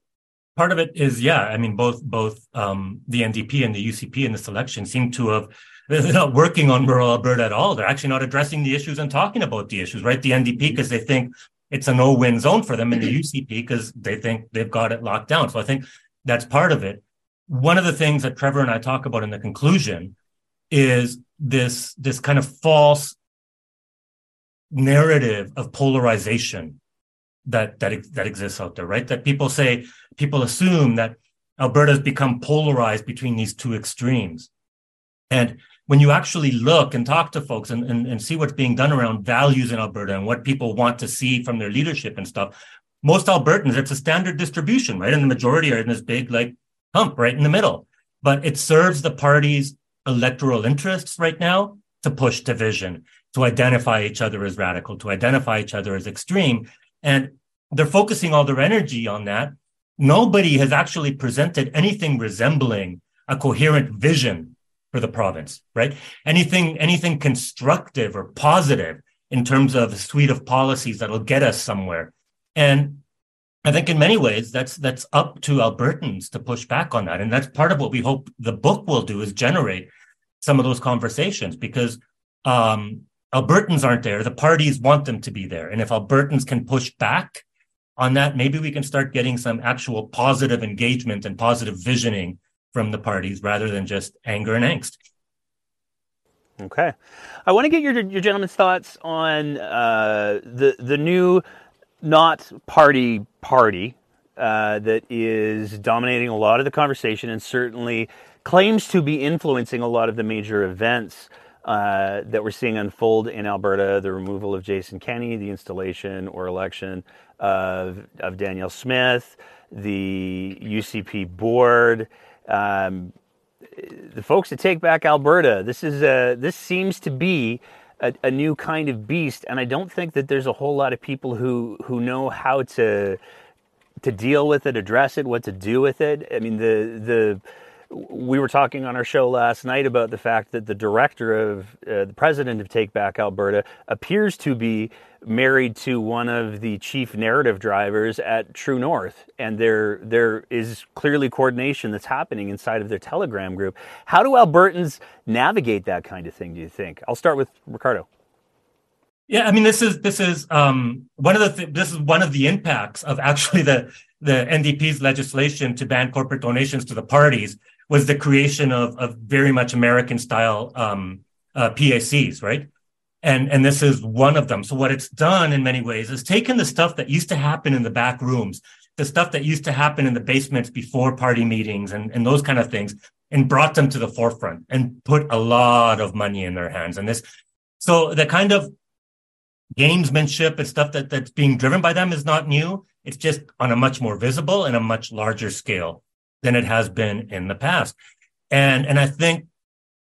part of it is yeah i mean both both um, the ndp and the ucp in this election seem to have they're not working on rural alberta at all. They're actually not addressing the issues and talking about the issues right? The ndp because they think it's a no-win zone for them and the ucp because they think they've got it locked down. So i think that's part of it. One of the things that trevor and i talk about in the conclusion is this this kind of false narrative of polarization that that that exists out there, right? That people say people assume that Alberta's become polarized between these two extremes. And when you actually look and talk to folks and, and, and see what's being done around values in Alberta and what people want to see from their leadership and stuff, most Albertans, it's a standard distribution, right? And the majority are in this big, like hump right in the middle. But it serves the party's electoral interests right now to push division, to identify each other as radical, to identify each other as extreme. And they're focusing all their energy on that. Nobody has actually presented anything resembling a coherent vision for the province, right? Anything, anything constructive or positive in terms of a suite of policies that'll get us somewhere. And I think in many ways that's that's up to Albertans to push back on that. And that's part of what we hope the book will do is generate some of those conversations because um, Albertans aren't there. The parties want them to be there. And if Albertans can push back on that, maybe we can start getting some actual positive engagement and positive visioning from the parties rather than just anger and angst. Okay, I want to get your your gentlemen's thoughts on uh, the the new not party party uh, that is dominating a lot of the conversation and certainly claims to be influencing a lot of the major events uh, that we're seeing unfold in Alberta the removal of Jason Kenney, the installation or election of, of Danielle Smith, the UCP board. Um, the folks that take back Alberta, this is a, this seems to be a, a, new kind of beast, and I don't think that there's a whole lot of people who who know how to to deal with it, address it, what to do with it. I mean, the the we were talking on our show last night about the fact that the director of uh, the president of Take Back Alberta appears to be married to one of the chief narrative drivers at True North, and there there is clearly coordination that's happening inside of their Telegram group. How do Albertans navigate that kind of thing? Do you think? I'll start with Ricardo. Yeah, I mean, this is this is um, one of the th- this is one of the impacts of actually the the NDP's legislation to ban corporate donations to the parties was the creation of, of very much American style um, uh, PACs, right? And, and this is one of them. So what it's done in many ways is taken the stuff that used to happen in the back rooms, the stuff that used to happen in the basements before party meetings and, and those kind of things, and brought them to the forefront and put a lot of money in their hands. And this, so the kind of gamesmanship and stuff that, that's being driven by them is not new. It's just on a much more visible and a much larger scale than it has been in the past. And, and I think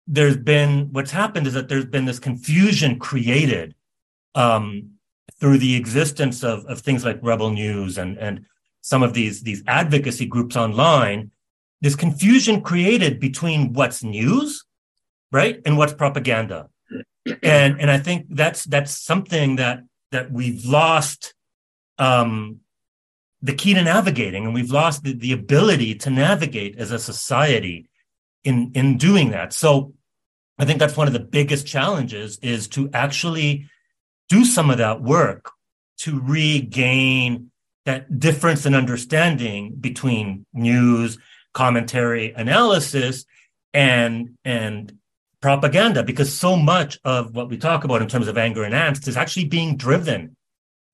there's been, what's happened is that there's been this confusion created, um, through the existence of, of things like Rebel News and, and some of these, these advocacy groups online, this confusion created between what's news, right? And what's propaganda. And, and I think that's, that's something that, that we've lost, um, the key to navigating and we've lost the, the ability to navigate as a society in in doing that so i think that's one of the biggest challenges is to actually do some of that work to regain that difference in understanding between news commentary analysis and and propaganda because so much of what we talk about in terms of anger and angst is actually being driven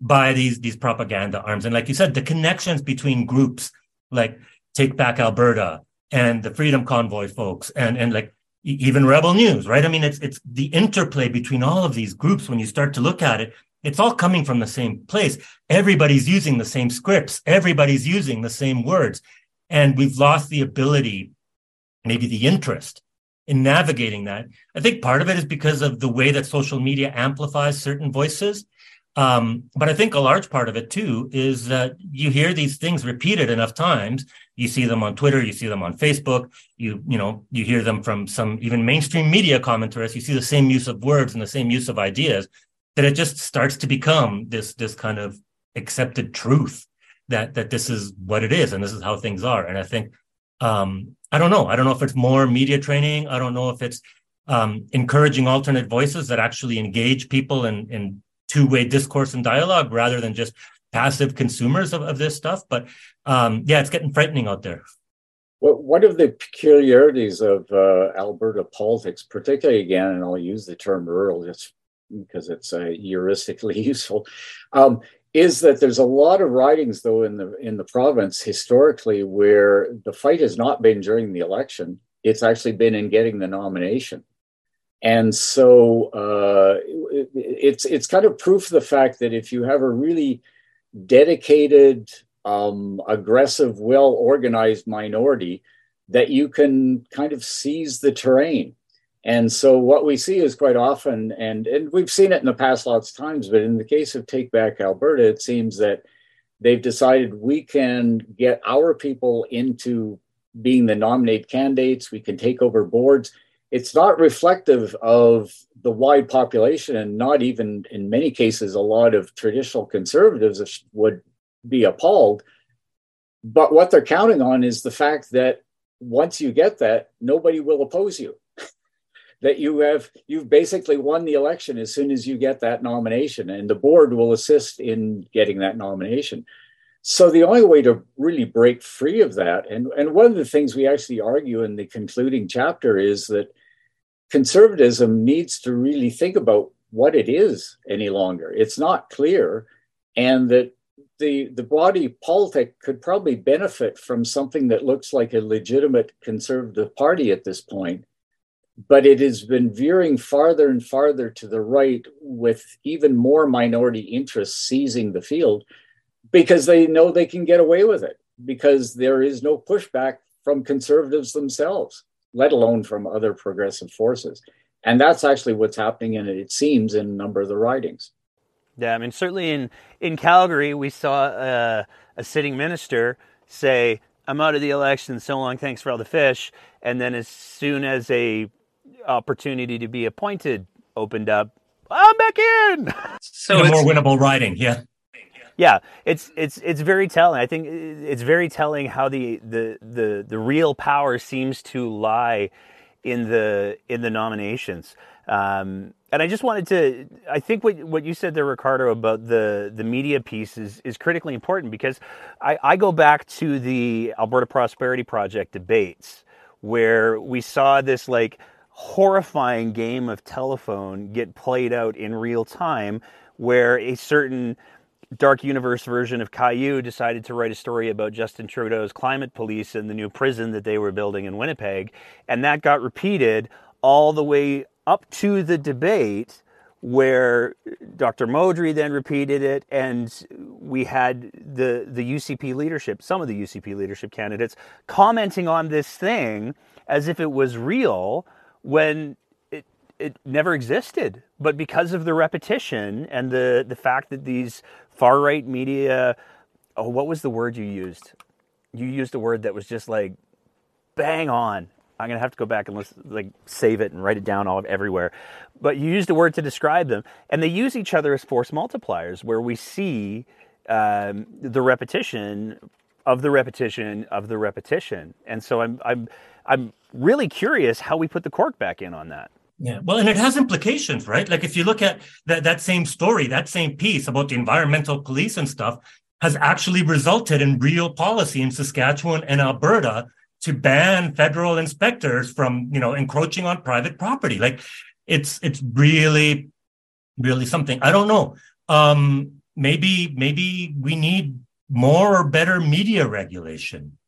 by these these propaganda arms. And like you said, the connections between groups like Take Back Alberta and the Freedom Convoy folks and and like even Rebel News, right? I mean, it's it's the interplay between all of these groups when you start to look at it. It's all coming from the same place. Everybody's using the same scripts. Everybody's using the same words. And we've lost the ability, maybe the interest in navigating that. I think part of it is because of the way that social media amplifies certain voices. Um, but I think a large part of it too is that you hear these things repeated enough times. You see them on Twitter, you see them on Facebook, you you know you hear them from some even mainstream media commenters. You see the same use of words and the same use of ideas that it just starts to become this this kind of accepted truth that that this is what it is and this is how things are. And I think um, I don't know. I don't know if it's more media training. I don't know if it's um, encouraging alternate voices that actually engage people in in two-way discourse and dialogue rather than just passive consumers of, of this stuff. But um, yeah, it's getting frightening out there. One of the peculiarities of uh, Alberta politics, particularly again, and I'll use the term rural just because it's uh, heuristically useful, um, is that there's a lot of writings though in the in the province historically where the fight has not been during the election; it's actually been in getting the nomination. And so uh, it's it's kind of proof of the fact that if you have a really dedicated, um, aggressive, well organized minority, that you can kind of seize the terrain. And so what we see is quite often, and, and we've seen it in the past lots of times, but in the case of Take Back Alberta, it seems that they've decided we can get our people into being the nominated candidates, we can take over boards. It's not reflective of the wide population, and not even in many cases, a lot of traditional conservatives would be appalled. But what they're counting on is the fact that once you get that, nobody will oppose you. that you have you've basically won the election as soon as you get that nomination, and the board will assist in getting that nomination. So the only way to really break free of that, and, and one of the things we actually argue in the concluding chapter is that conservatism needs to really think about what it is any longer. It's not clear, and that the the body politic could probably benefit from something that looks like a legitimate conservative party at this point but it has been veering farther and farther to the right with even more minority interests seizing the field because they know they can get away with it because there is no pushback from conservatives themselves let alone from other progressive forces and that's actually what's happening and it seems in a number of the writings yeah, I mean, certainly in, in Calgary, we saw uh, a sitting minister say, I'm out of the election, so long, thanks for all the fish. And then as soon as a opportunity to be appointed opened up, I'm back in. So it's more winnable riding, yeah. Yeah, it's it's it's very telling. I think it's very telling how the the the, the real power seems to lie in the in the nominations. Um, and I just wanted to, I think what, what you said there, Ricardo, about the, the media piece is, is critically important because I, I go back to the Alberta Prosperity Project debates where we saw this like horrifying game of telephone get played out in real time where a certain dark universe version of Caillou decided to write a story about Justin Trudeau's climate police and the new prison that they were building in Winnipeg. And that got repeated all the way up to the debate where Dr. Modry then repeated it, and we had the the UCP leadership, some of the UCP leadership candidates, commenting on this thing as if it was real when it never existed. But because of the repetition and the the fact that these far right media, oh, what was the word you used? You used a word that was just like bang on I'm gonna have to go back and listen, like save it and write it down all everywhere. But you used a word to describe them, and they use each other as force multipliers, where we see um, the repetition of the repetition of the repetition. And so I'm I'm I'm really curious how we put the cork back in on that. Yeah, well, and it has implications, right? Like if you look at that that same story, that same piece about the environmental police and stuff, has actually resulted in real policy in Saskatchewan and Alberta to ban federal inspectors from you know encroaching on private property. Like it's it's really really something. I don't know. Um maybe maybe we need more or better media regulation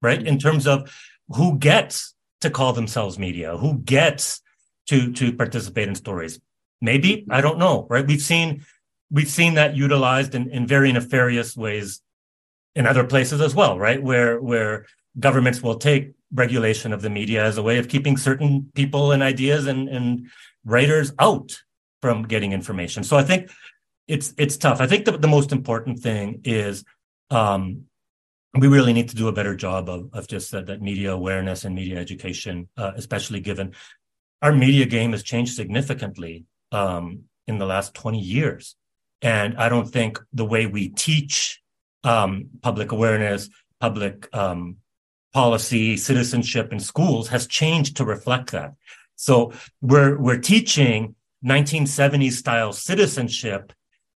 right? In terms of who gets to call themselves media who gets to to participate in stories maybe i don't know right we've seen we've seen that utilized in, in very nefarious ways in other places as well right where where governments will take regulation of the media as a way of keeping certain people and ideas and, and writers out from getting information. So I think it's it's tough. I think the, the most important thing is um, we really need to do a better job of, of just that, that media awareness and media education, uh, especially given our media game has changed significantly um, in the last 20 years. And I don't think the way we teach um, public awareness, public um, policy, citizenship in schools has changed to reflect that. So we're we're teaching 1970s style citizenship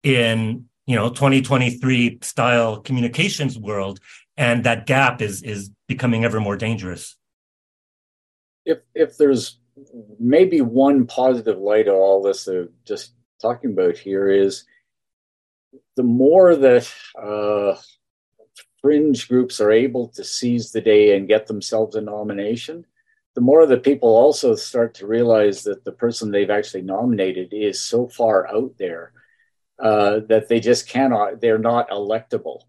in you know 2023 style communications world, and that gap is is becoming ever more dangerous. If if there's maybe one positive light of all this, uh, just talking about here is the more that uh, fringe groups are able to seize the day and get themselves a nomination, the more that people also start to realize that the person they've actually nominated is so far out there uh, that they just cannot, they're not electable.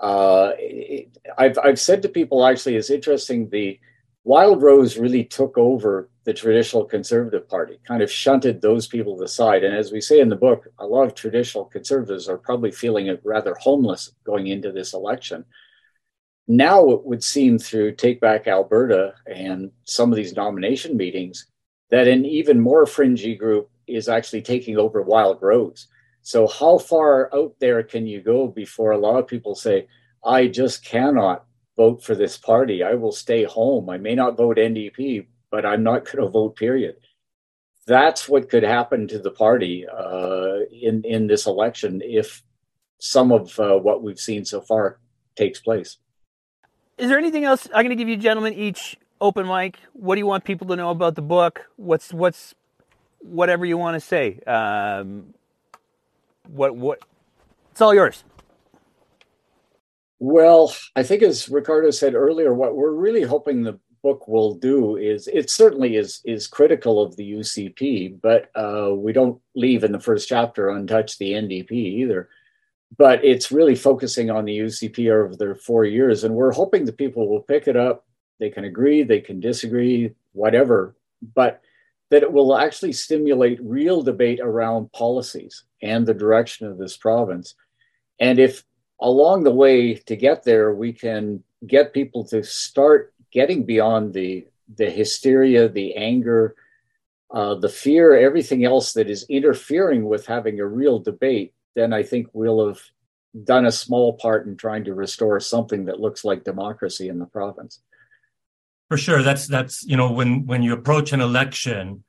Uh, it, I've, I've said to people actually, it's interesting the Wildrose really took over the traditional conservative party, kind of shunted those people aside. And as we say in the book, a lot of traditional conservatives are probably feeling rather homeless going into this election. Now it would seem through Take Back Alberta and some of these nomination meetings that an even more fringy group is actually taking over Wildrose. So, how far out there can you go before a lot of people say, I just cannot vote for this party. I will stay home. I may not vote NDP, but I'm not going to vote, period. That's what could happen to the party uh, in, in this election if some of uh, what we've seen so far takes place. Is there anything else? I'm going to give you gentlemen each open mic. What do you want people to know about the book? What's what's whatever you want to say. Um, what what? It's all yours. Well, I think as Ricardo said earlier, what we're really hoping the book will do is it certainly is is critical of the UCP, but uh, we don't leave in the first chapter untouched the NDP either. But it's really focusing on the UCP over their four years, and we're hoping the people will pick it up. They can agree, they can disagree, whatever, but that it will actually stimulate real debate around policies and the direction of this province. And if along the way to get there, we can get people to start getting beyond the the hysteria, the anger, uh, the fear, everything else that is interfering with having a real debate, then I think we'll have done a small part in trying to restore something that looks like democracy in the province. For sure, that's that's you know when when you approach an election,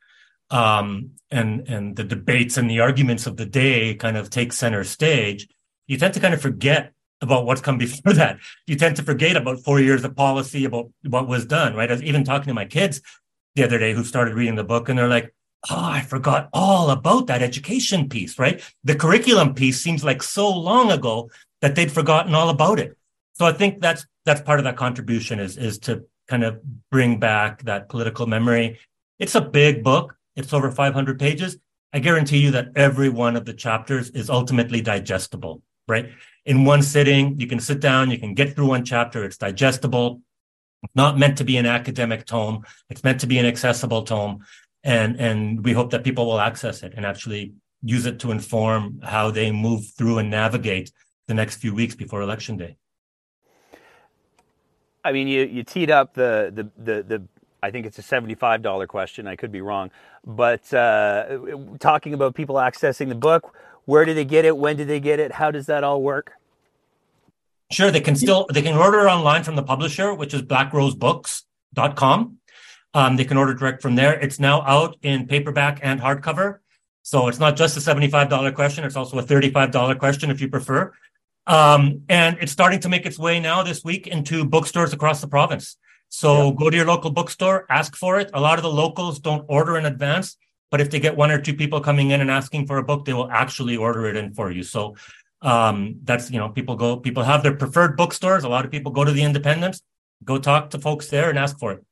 um, and and the debates and the arguments of the day kind of take center stage you tend to kind of forget about what's come before that. You tend to forget about four years of policy, about what was done, right? I was even talking to my kids the other day who started reading the book and they're like, oh, I forgot all about that education piece, right? The curriculum piece seems like so long ago that they'd forgotten all about it. So I think that's that's part of that contribution is is to kind of bring back that political memory. It's a big book. It's over 500 pages. I guarantee you that every one of the chapters is ultimately digestible right? In one sitting, you can sit down, you can get through one chapter, it's digestible, not meant to be an academic tome, it's meant to be an accessible tome. And, and we hope that people will access it and actually use it to inform how they move through and navigate the next few weeks before election day. I mean, you, you teed up the, the, the, the I think it's a $75 question. I could be wrong. But uh, talking about people accessing the book, where do they get it? When do they get it? How does that all work? Sure, they can still they can order online from the publisher, which is blackrosebooks.com. Um, they can order direct from there. It's now out in paperback and hardcover. So it's not just a $75 question, it's also a $35 question if you prefer. Um, and it's starting to make its way now this week into bookstores across the province. So yeah. go to your local bookstore, ask for it. A lot of the locals don't order in advance. But if they get one or two people coming in and asking for a book, they will actually order it in for you. So um, that's you know people go people have their preferred bookstores. A lot of people go to the independents. Go talk to folks there and ask for it.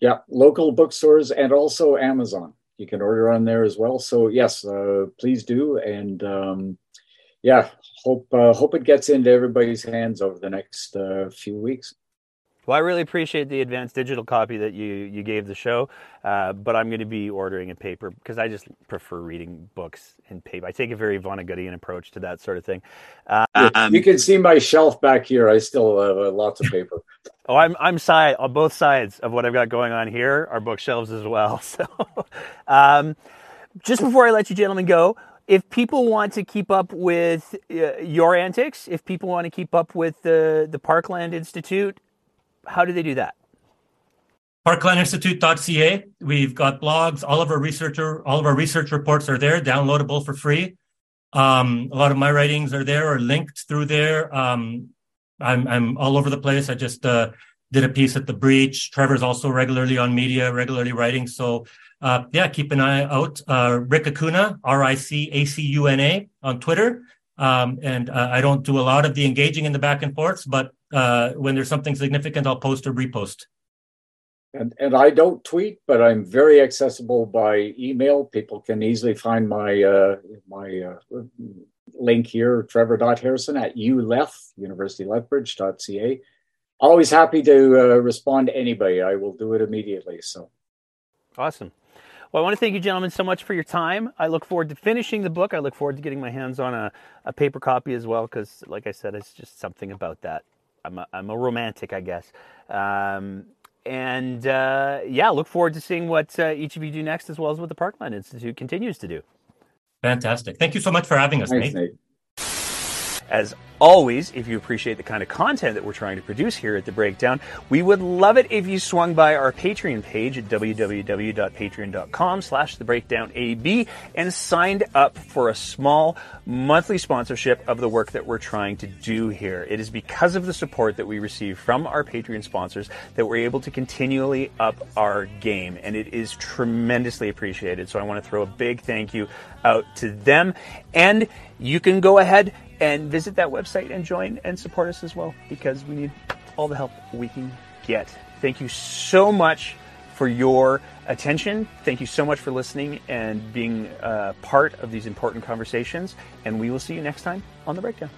Yeah, local bookstores and also Amazon. You can order on there as well. So yes, uh, please do. And um, yeah, hope uh, hope it gets into everybody's hands over the next uh, few weeks. Well, I really appreciate the advanced digital copy that you, you gave the show, uh, but I'm going to be ordering a paper because I just prefer reading books in paper. I take a very Vonnegutian approach to that sort of thing. Um, you can see my shelf back here. I still have uh, lots of paper. oh, I'm I'm side on both sides of what I've got going on here are bookshelves as well. So, um, just before I let you gentlemen go, if people want to keep up with uh, your antics, if people want to keep up with the the Parkland Institute, how do they do that? Parklandinstitute.ca. We've got blogs. All of our researcher, all of our research reports are there, downloadable for free. Um, a lot of my writings are there or linked through there. Um, I'm I'm all over the place. I just uh, did a piece at the Breach. Trevor's also regularly on media, regularly writing. So uh, yeah, keep an eye out. Uh, Rick Acuña, R I C A C U N A, on Twitter. Um, and uh, I don't do a lot of the engaging in the back and forths, but uh, when there's something significant, I'll post or repost. And, and I don't tweet, but I'm very accessible by email. People can easily find my uh, my uh, link here, trevor.harrison at uleth, universitylethbridge.ca. always happy to uh, respond to anybody. I will do it immediately. So awesome. Well, I want to thank you, gentlemen, so much for your time. I look forward to finishing the book. I look forward to getting my hands on a, a paper copy as well, because, like I said, it's just something about that. I'm a, I'm a romantic, I guess. Um, and uh, yeah, look forward to seeing what uh, each of you do next, as well as what the Parkland Institute continues to do. Fantastic. Thank you so much for having us, Thanks, Nate. Nate. As always, if you appreciate the kind of content that we're trying to produce here at The Breakdown, we would love it if you swung by our Patreon page at www.patreon.com slash thebreakdownab and signed up for a small monthly sponsorship of the work that we're trying to do here. It is because of the support that we receive from our Patreon sponsors that we're able to continually up our game, and it is tremendously appreciated. So I want to throw a big thank you out to them. And you can go ahead and visit that website and join and support us as well because we need all the help we can get. Thank you so much for your attention. Thank you so much for listening and being a part of these important conversations. And we will see you next time on The Breakdown.